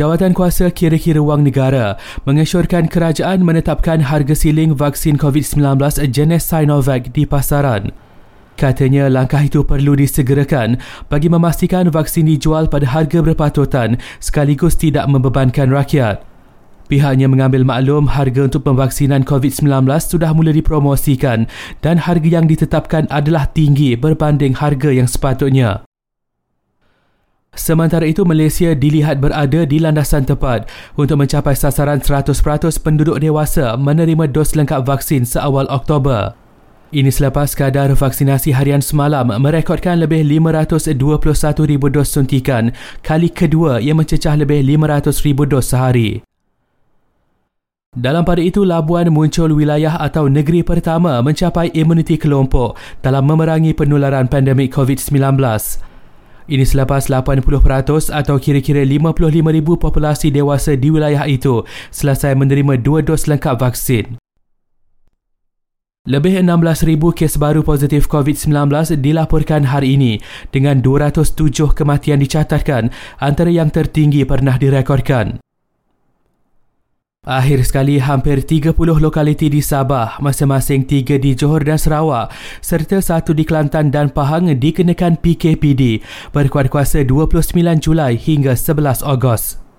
Jawatan Kuasa Kira-Kira Wang Negara mengesyorkan kerajaan menetapkan harga siling vaksin COVID-19 jenis Sinovac di pasaran. Katanya langkah itu perlu disegerakan bagi memastikan vaksin dijual pada harga berpatutan sekaligus tidak membebankan rakyat. Pihaknya mengambil maklum harga untuk pemvaksinan COVID-19 sudah mula dipromosikan dan harga yang ditetapkan adalah tinggi berbanding harga yang sepatutnya. Sementara itu, Malaysia dilihat berada di landasan tepat untuk mencapai sasaran 100% penduduk dewasa menerima dos lengkap vaksin seawal Oktober. Ini selepas kadar vaksinasi harian semalam merekodkan lebih 521,000 dos suntikan kali kedua yang mencecah lebih 500,000 dos sehari. Dalam pada itu, Labuan muncul wilayah atau negeri pertama mencapai imuniti kelompok dalam memerangi penularan pandemik COVID-19. Ini selepas 80% atau kira-kira 55,000 populasi dewasa di wilayah itu selesai menerima dua dos lengkap vaksin. Lebih 16,000 kes baru positif COVID-19 dilaporkan hari ini dengan 207 kematian dicatatkan antara yang tertinggi pernah direkodkan. Akhir sekali, hampir 30 lokaliti di Sabah, masing-masing tiga di Johor dan Sarawak serta satu di Kelantan dan Pahang dikenakan PKPD berkuat kuasa 29 Julai hingga 11 Ogos.